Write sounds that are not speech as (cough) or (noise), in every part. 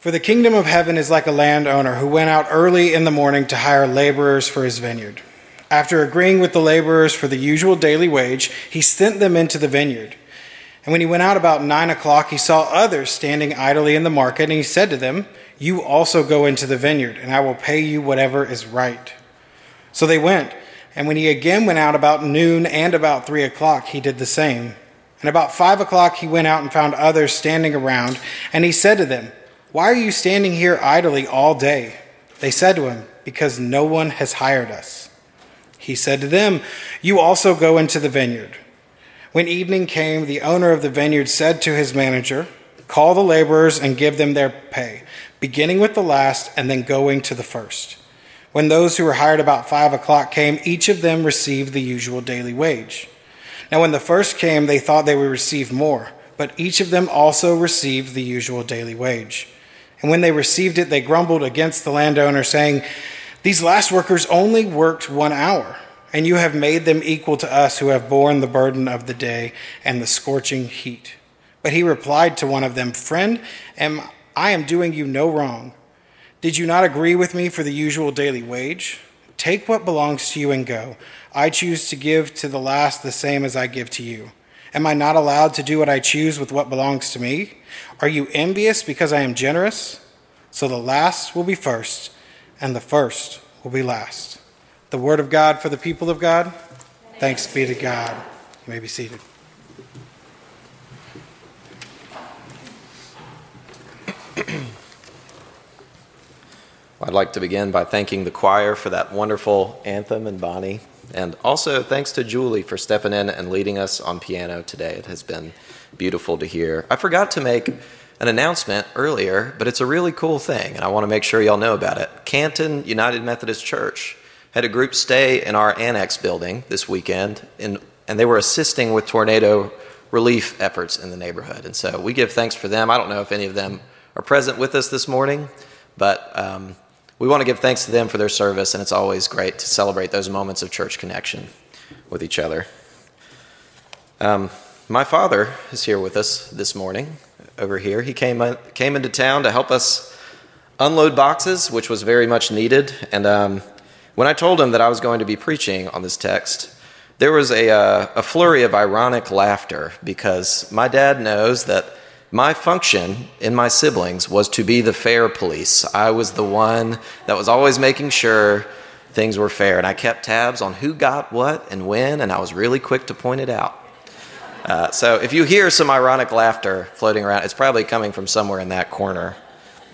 For the kingdom of heaven is like a landowner who went out early in the morning to hire laborers for his vineyard. After agreeing with the laborers for the usual daily wage, he sent them into the vineyard. And when he went out about nine o'clock, he saw others standing idly in the market, and he said to them, You also go into the vineyard, and I will pay you whatever is right. So they went. And when he again went out about noon and about three o'clock, he did the same. And about five o'clock, he went out and found others standing around, and he said to them, why are you standing here idly all day? They said to him, Because no one has hired us. He said to them, You also go into the vineyard. When evening came, the owner of the vineyard said to his manager, Call the laborers and give them their pay, beginning with the last and then going to the first. When those who were hired about five o'clock came, each of them received the usual daily wage. Now, when the first came, they thought they would receive more, but each of them also received the usual daily wage. And when they received it, they grumbled against the landowner, saying, These last workers only worked one hour, and you have made them equal to us who have borne the burden of the day and the scorching heat. But he replied to one of them, Friend, am, I am doing you no wrong. Did you not agree with me for the usual daily wage? Take what belongs to you and go. I choose to give to the last the same as I give to you. Am I not allowed to do what I choose with what belongs to me? Are you envious because I am generous? So the last will be first, and the first will be last. The word of God for the people of God. Thanks be to God. You may be seated. I'd like to begin by thanking the choir for that wonderful anthem and Bonnie. And also thanks to Julie for stepping in and leading us on piano today. It has been beautiful to hear. I forgot to make an announcement earlier, but it's a really cool thing, and I want to make sure y'all know about it. Canton United Methodist Church had a group stay in our annex building this weekend, and, and they were assisting with tornado relief efforts in the neighborhood. And so we give thanks for them. I don't know if any of them are present with us this morning, but um, we want to give thanks to them for their service, and it's always great to celebrate those moments of church connection with each other. Um, my father is here with us this morning, over here. He came, uh, came into town to help us unload boxes, which was very much needed. And um, when I told him that I was going to be preaching on this text, there was a, uh, a flurry of ironic laughter because my dad knows that my function in my siblings was to be the fair police. I was the one that was always making sure things were fair. And I kept tabs on who got what and when, and I was really quick to point it out. Uh, so if you hear some ironic laughter floating around, it's probably coming from somewhere in that corner.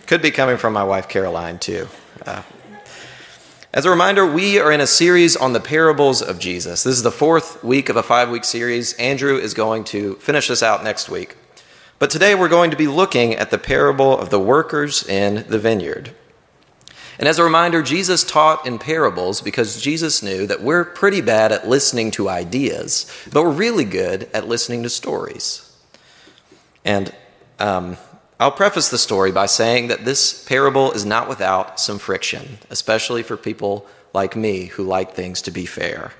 Could be coming from my wife Caroline, too. Uh, as a reminder, we are in a series on the parables of Jesus. This is the fourth week of a five week series. Andrew is going to finish this out next week. But today we're going to be looking at the parable of the workers in the vineyard. And as a reminder, Jesus taught in parables because Jesus knew that we're pretty bad at listening to ideas, but we're really good at listening to stories. And um, I'll preface the story by saying that this parable is not without some friction, especially for people like me who like things to be fair.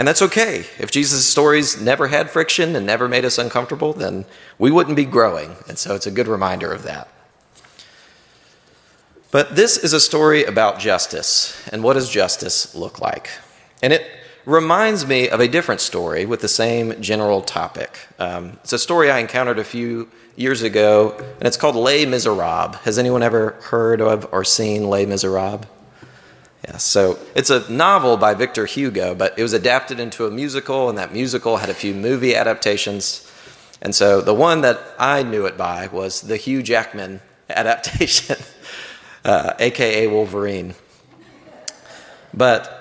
And that's okay. If Jesus' stories never had friction and never made us uncomfortable, then we wouldn't be growing. And so it's a good reminder of that. But this is a story about justice. And what does justice look like? And it reminds me of a different story with the same general topic. Um, it's a story I encountered a few years ago, and it's called Les Miserables. Has anyone ever heard of or seen Les Miserables? Yeah, so it's a novel by Victor Hugo, but it was adapted into a musical, and that musical had a few movie adaptations. And so the one that I knew it by was the Hugh Jackman (laughs) adaptation uh, aka Wolverine. But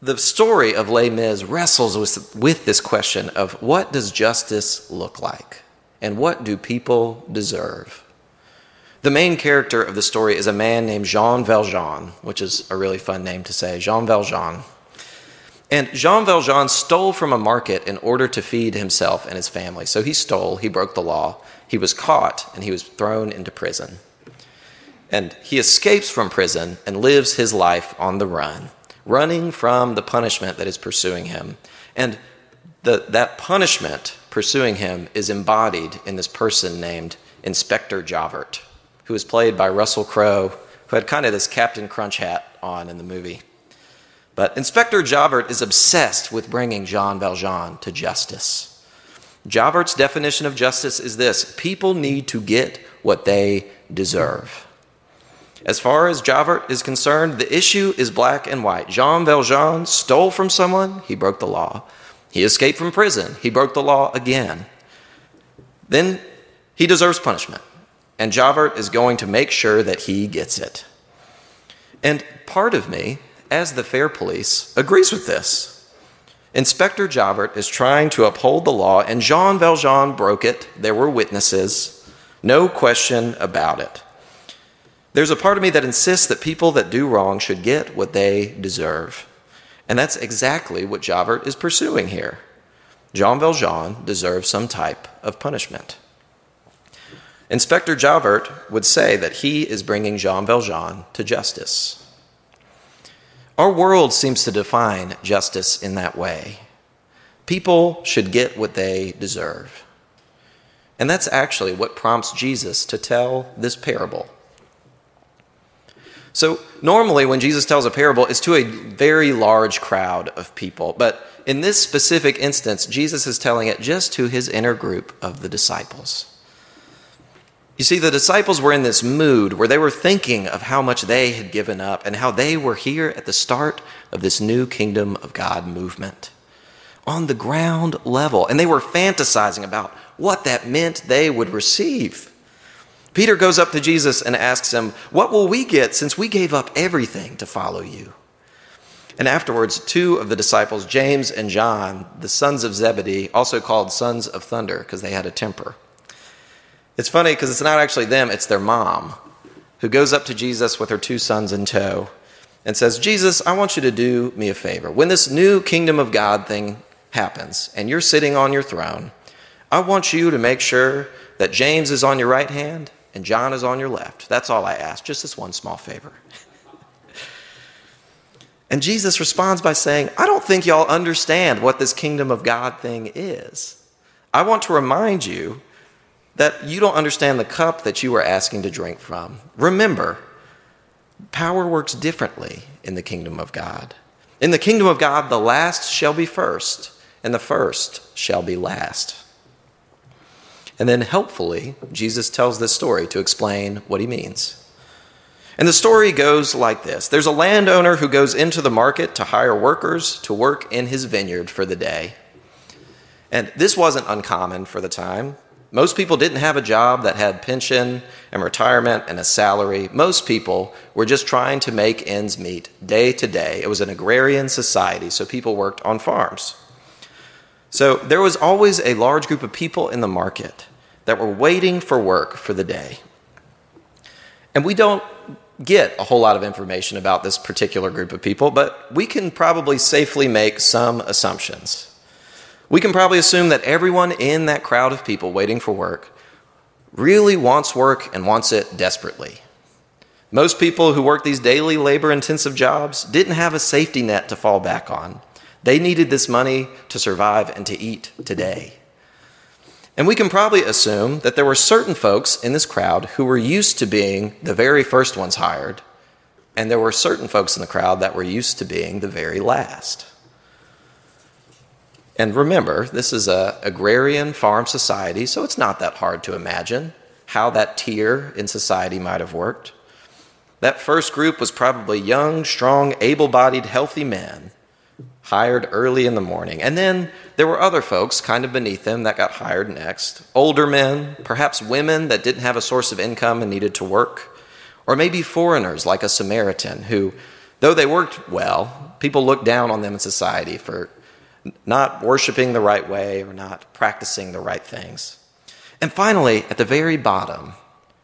the story of Les Mis wrestles with, with this question of what does justice look like? And what do people deserve? The main character of the story is a man named Jean Valjean, which is a really fun name to say, Jean Valjean. And Jean Valjean stole from a market in order to feed himself and his family. So he stole, he broke the law, he was caught, and he was thrown into prison. And he escapes from prison and lives his life on the run, running from the punishment that is pursuing him. And the, that punishment pursuing him is embodied in this person named Inspector Javert. Who was played by Russell Crowe, who had kind of this Captain Crunch hat on in the movie. But Inspector Javert is obsessed with bringing Jean Valjean to justice. Javert's definition of justice is this people need to get what they deserve. As far as Javert is concerned, the issue is black and white. Jean Valjean stole from someone, he broke the law. He escaped from prison, he broke the law again. Then he deserves punishment, and Javert is going to make sure that he gets it. And part of me, as the fair police, agrees with this. Inspector Javert is trying to uphold the law, and Jean Valjean broke it. There were witnesses, no question about it. There's a part of me that insists that people that do wrong should get what they deserve. And that's exactly what Javert is pursuing here. Jean Valjean deserves some type of punishment. Inspector Javert would say that he is bringing Jean Valjean to justice. Our world seems to define justice in that way. People should get what they deserve. And that's actually what prompts Jesus to tell this parable. So, normally, when Jesus tells a parable, it's to a very large crowd of people. But in this specific instance, Jesus is telling it just to his inner group of the disciples. You see, the disciples were in this mood where they were thinking of how much they had given up and how they were here at the start of this new kingdom of God movement on the ground level. And they were fantasizing about what that meant they would receive. Peter goes up to Jesus and asks him, What will we get since we gave up everything to follow you? And afterwards, two of the disciples, James and John, the sons of Zebedee, also called sons of thunder because they had a temper. It's funny because it's not actually them, it's their mom who goes up to Jesus with her two sons in tow and says, Jesus, I want you to do me a favor. When this new kingdom of God thing happens and you're sitting on your throne, I want you to make sure that James is on your right hand and John is on your left. That's all I ask, just this one small favor. (laughs) and Jesus responds by saying, I don't think y'all understand what this kingdom of God thing is. I want to remind you that you don't understand the cup that you are asking to drink from. Remember, power works differently in the kingdom of God. In the kingdom of God, the last shall be first, and the first shall be last. And then helpfully, Jesus tells this story to explain what he means. And the story goes like this There's a landowner who goes into the market to hire workers to work in his vineyard for the day. And this wasn't uncommon for the time. Most people didn't have a job that had pension and retirement and a salary. Most people were just trying to make ends meet day to day. It was an agrarian society, so people worked on farms. So there was always a large group of people in the market that were waiting for work for the day. And we don't get a whole lot of information about this particular group of people, but we can probably safely make some assumptions. We can probably assume that everyone in that crowd of people waiting for work really wants work and wants it desperately. Most people who work these daily labor intensive jobs didn't have a safety net to fall back on. They needed this money to survive and to eat today. And we can probably assume that there were certain folks in this crowd who were used to being the very first ones hired, and there were certain folks in the crowd that were used to being the very last. And remember, this is a agrarian farm society, so it's not that hard to imagine how that tier in society might have worked. That first group was probably young, strong, able bodied, healthy men hired early in the morning. And then there were other folks kind of beneath them that got hired next older men, perhaps women that didn't have a source of income and needed to work, or maybe foreigners like a Samaritan who, though they worked well, people looked down on them in society for not worshiping the right way or not practicing the right things. And finally, at the very bottom,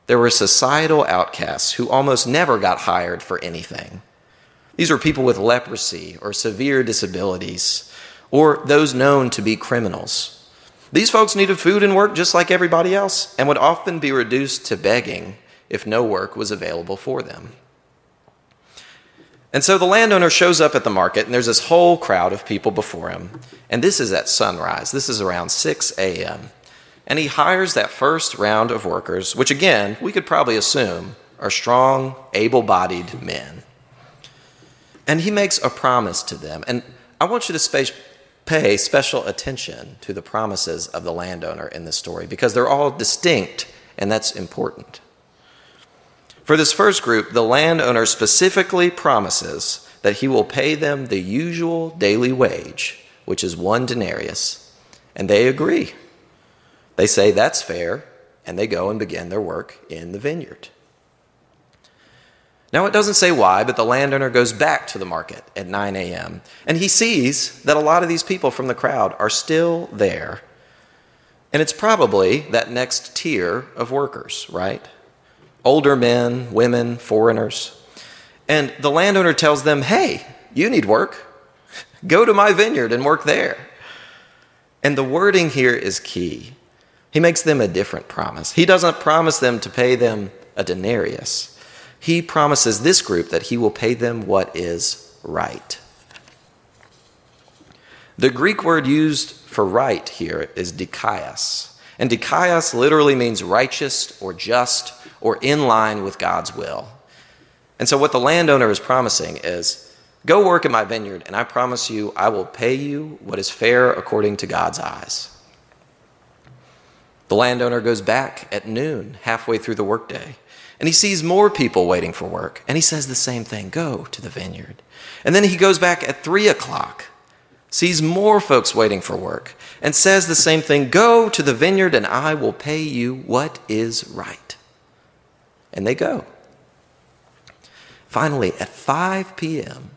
there were societal outcasts who almost never got hired for anything. These were people with leprosy or severe disabilities, or those known to be criminals. These folks needed food and work just like everybody else and would often be reduced to begging if no work was available for them. And so the landowner shows up at the market, and there's this whole crowd of people before him. And this is at sunrise. This is around 6 a.m. and he hires that first round of workers, which again, we could probably assume are strong, able bodied men. And he makes a promise to them. And I want you to space, pay special attention to the promises of the landowner in this story because they're all distinct, and that's important. For this first group, the landowner specifically promises that he will pay them the usual daily wage, which is one denarius, and they agree. They say that's fair, and they go and begin their work in the vineyard. Now, it doesn't say why, but the landowner goes back to the market at 9 a.m. and he sees that a lot of these people from the crowd are still there. And it's probably that next tier of workers, right? Older men, women, foreigners. And the landowner tells them, hey, you need work. Go to my vineyard and work there. And the wording here is key. He makes them a different promise. He doesn't promise them to pay them a denarius. He promises this group that he will pay them what is right. The Greek word used for right here is dikaios. And dikaios literally means righteous or just or in line with God's will. And so, what the landowner is promising is go work in my vineyard, and I promise you, I will pay you what is fair according to God's eyes. The landowner goes back at noon, halfway through the workday, and he sees more people waiting for work, and he says the same thing go to the vineyard. And then he goes back at three o'clock, sees more folks waiting for work, and says the same thing go to the vineyard, and I will pay you what is right and they go. Finally, at 5 p.m.,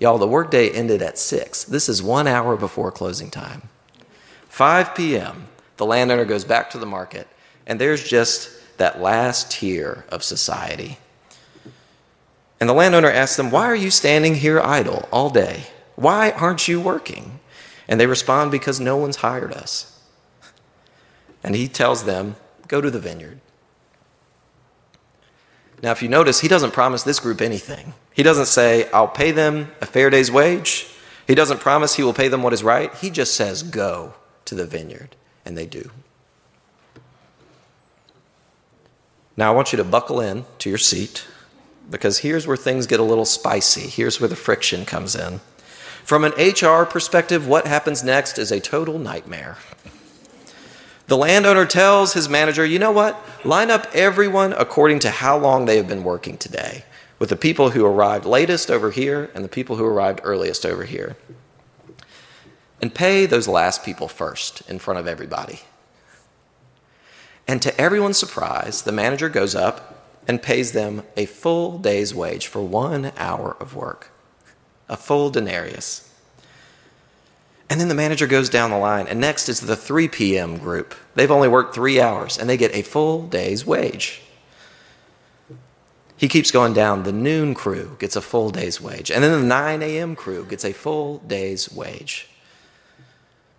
y'all, the workday ended at 6. This is one hour before closing time. 5 p.m., the landowner goes back to the market, and there's just that last tier of society. And the landowner asks them, Why are you standing here idle all day? Why aren't you working? And they respond, Because no one's hired us. And he tells them, Go to the vineyard. Now, if you notice, he doesn't promise this group anything. He doesn't say, I'll pay them a fair day's wage. He doesn't promise he will pay them what is right. He just says, Go to the vineyard. And they do. Now, I want you to buckle in to your seat because here's where things get a little spicy. Here's where the friction comes in. From an HR perspective, what happens next is a total nightmare. The landowner tells his manager, you know what? Line up everyone according to how long they have been working today, with the people who arrived latest over here and the people who arrived earliest over here. And pay those last people first in front of everybody. And to everyone's surprise, the manager goes up and pays them a full day's wage for one hour of work, a full denarius. And then the manager goes down the line, and next is the 3 p.m. group. They've only worked three hours, and they get a full day's wage. He keeps going down. The noon crew gets a full day's wage. And then the 9 a.m. crew gets a full day's wage.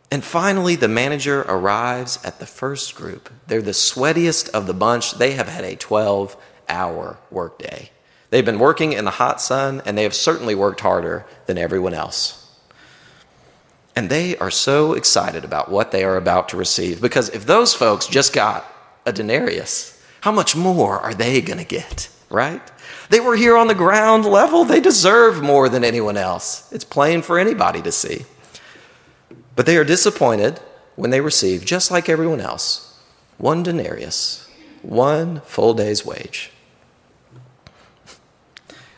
And finally, the manager arrives at the first group. They're the sweatiest of the bunch. They have had a 12 hour workday. They've been working in the hot sun, and they have certainly worked harder than everyone else. And they are so excited about what they are about to receive because if those folks just got a denarius, how much more are they going to get, right? They were here on the ground level. They deserve more than anyone else. It's plain for anybody to see. But they are disappointed when they receive, just like everyone else, one denarius, one full day's wage.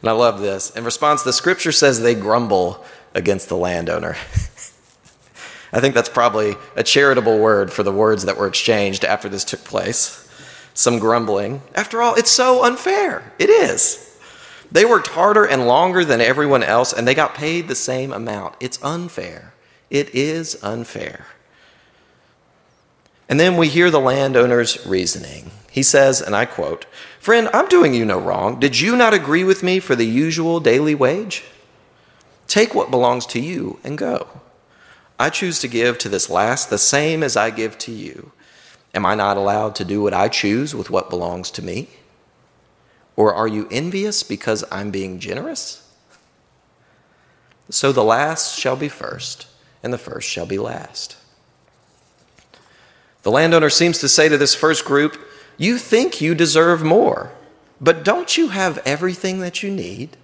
And I love this. In response, the scripture says they grumble against the landowner. (laughs) I think that's probably a charitable word for the words that were exchanged after this took place. Some grumbling. After all, it's so unfair. It is. They worked harder and longer than everyone else, and they got paid the same amount. It's unfair. It is unfair. And then we hear the landowner's reasoning. He says, and I quote, Friend, I'm doing you no wrong. Did you not agree with me for the usual daily wage? Take what belongs to you and go. I choose to give to this last the same as I give to you. Am I not allowed to do what I choose with what belongs to me? Or are you envious because I'm being generous? So the last shall be first, and the first shall be last. The landowner seems to say to this first group, You think you deserve more, but don't you have everything that you need?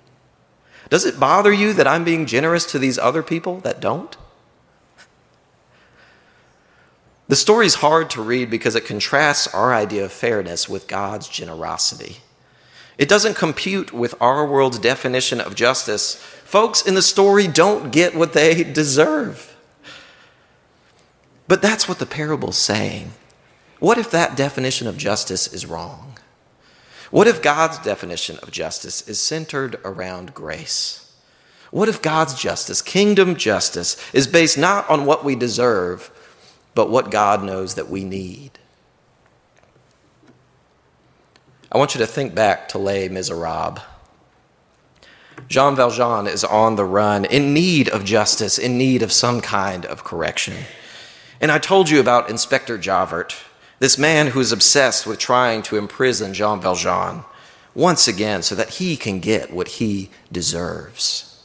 Does it bother you that I'm being generous to these other people that don't? The story is hard to read because it contrasts our idea of fairness with God's generosity. It doesn't compute with our world's definition of justice. Folks in the story don't get what they deserve. But that's what the parable's saying. What if that definition of justice is wrong? What if God's definition of justice is centered around grace? What if God's justice, kingdom justice, is based not on what we deserve, but what God knows that we need? I want you to think back to Les Miserables. Jean Valjean is on the run, in need of justice, in need of some kind of correction. And I told you about Inspector Javert, this man who is obsessed with trying to imprison Jean Valjean once again so that he can get what he deserves.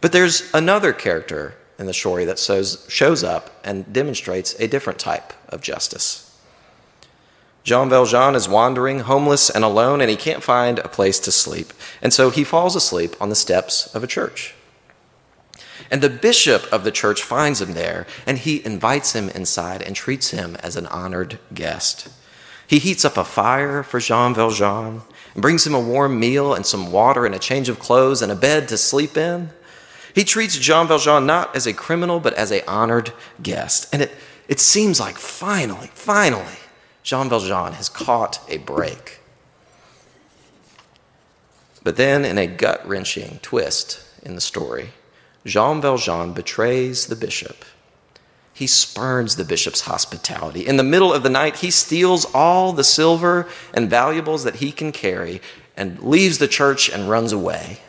But there's another character in the story that shows, shows up and demonstrates a different type of justice. Jean Valjean is wandering, homeless and alone, and he can't find a place to sleep. And so he falls asleep on the steps of a church. And the bishop of the church finds him there, and he invites him inside and treats him as an honored guest. He heats up a fire for Jean Valjean and brings him a warm meal and some water and a change of clothes and a bed to sleep in. He treats Jean Valjean not as a criminal, but as a honored guest. And it, it seems like finally, finally, Jean Valjean has caught a break. But then, in a gut wrenching twist in the story, Jean Valjean betrays the bishop. He spurns the bishop's hospitality. In the middle of the night, he steals all the silver and valuables that he can carry and leaves the church and runs away.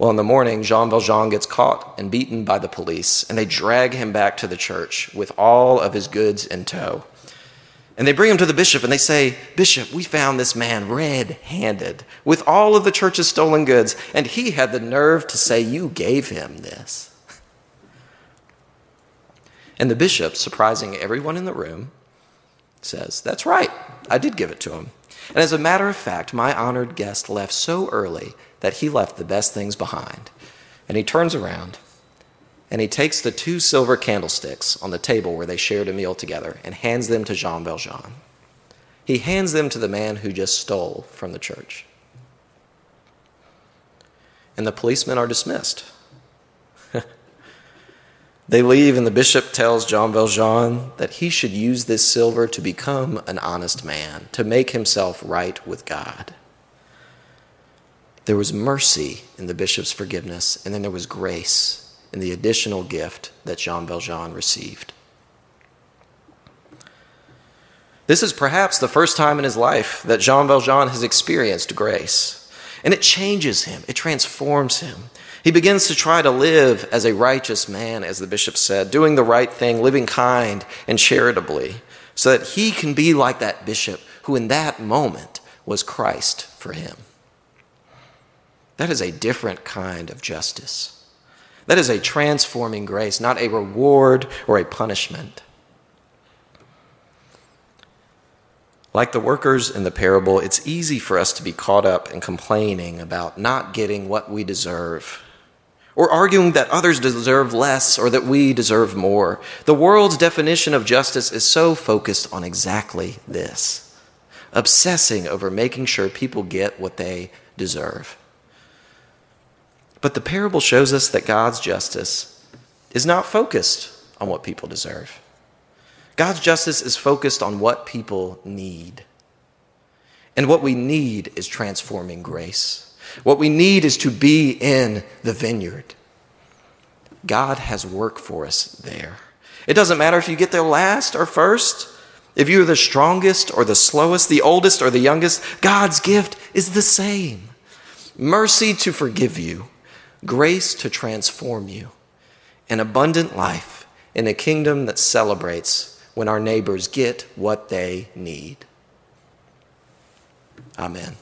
Well, in the morning, Jean Valjean gets caught and beaten by the police, and they drag him back to the church with all of his goods in tow. And they bring him to the bishop and they say, Bishop, we found this man red handed with all of the church's stolen goods, and he had the nerve to say you gave him this. And the bishop, surprising everyone in the room, says, That's right, I did give it to him. And as a matter of fact, my honored guest left so early that he left the best things behind. And he turns around and he takes the two silver candlesticks on the table where they shared a meal together and hands them to Jean Valjean. He hands them to the man who just stole from the church. And the policemen are dismissed. (laughs) they leave, and the bishop tells Jean Valjean that he should use this silver to become an honest man, to make himself right with God. There was mercy in the bishop's forgiveness, and then there was grace in the additional gift that Jean Valjean received. This is perhaps the first time in his life that Jean Valjean has experienced grace. And it changes him, it transforms him. He begins to try to live as a righteous man, as the bishop said, doing the right thing, living kind and charitably, so that he can be like that bishop who, in that moment, was Christ for him. That is a different kind of justice. That is a transforming grace, not a reward or a punishment. Like the workers in the parable, it's easy for us to be caught up in complaining about not getting what we deserve, or arguing that others deserve less or that we deserve more. The world's definition of justice is so focused on exactly this obsessing over making sure people get what they deserve. But the parable shows us that God's justice is not focused on what people deserve. God's justice is focused on what people need. And what we need is transforming grace. What we need is to be in the vineyard. God has work for us there. It doesn't matter if you get there last or first, if you're the strongest or the slowest, the oldest or the youngest, God's gift is the same mercy to forgive you grace to transform you, an abundant life in a kingdom that celebrates when our neighbors get what they need. Amen.